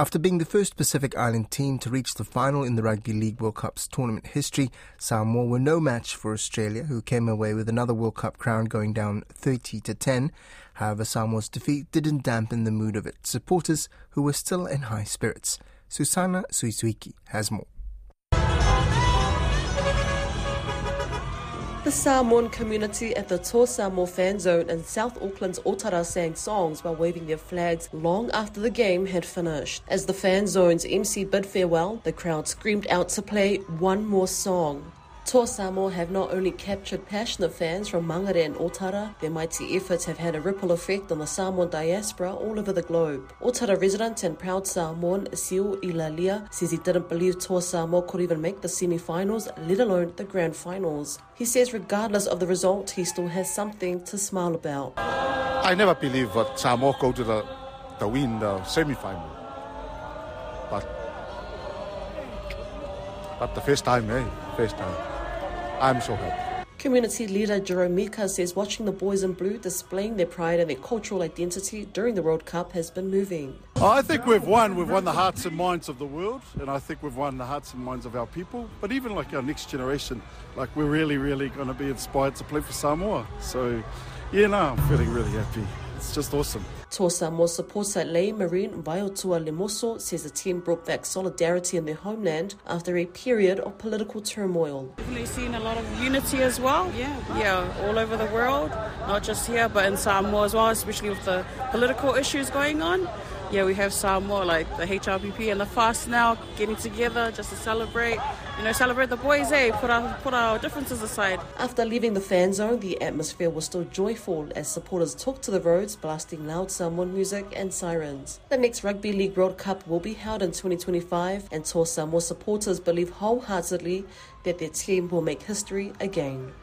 After being the first Pacific Island team to reach the final in the Rugby League World Cup's tournament history, Samoa were no match for Australia, who came away with another World Cup crown going down 30 to 10. However, Samoa's defeat didn't dampen the mood of its supporters, who were still in high spirits. Susana Suisuiki has more. The Samoan community at the Tō Samoa fan zone in South Auckland's Otara sang songs while waving their flags long after the game had finished. As the fan zone's MC bid farewell, the crowd screamed out to play one more song. Tō Samoa have not only captured passionate fans from Mangere and Otara, their mighty efforts have had a ripple effect on the Samoan diaspora all over the globe. Otara resident and proud Samoan Siu Ilalia says he didn't believe Tō Samoa could even make the semi-finals, let alone the grand finals. He says regardless of the result, he still has something to smile about. I never believed that Samoa go to the, the win the semi-final. But but the first time, eh? First time. I'm so happy. Community leader Jerome Mika says watching the boys in blue displaying their pride and their cultural identity during the World Cup has been moving. I think we've won. We've won the hearts and minds of the world, and I think we've won the hearts and minds of our people. But even like our next generation, like we're really, really going to be inspired to play for Samoa. So, yeah, no, I'm feeling really happy. It's just awesome. Tō Samoa supporter Leigh Marine Vaiotua Lemoso says the team brought back solidarity in their homeland after a period of political turmoil. Definitely seen a lot of unity as well. Yeah, yeah, all over the world, not just here, but in Samoa as well, especially with the political issues going on yeah, we have Samoa, like the HRPP and the FAST now getting together just to celebrate, you know, celebrate the boys, eh? Put our, put our differences aside. After leaving the fan zone, the atmosphere was still joyful as supporters took to the roads, blasting loud Samoan music and sirens. The next Rugby League World Cup will be held in 2025, and Tō Samoa supporters believe wholeheartedly that their team will make history again.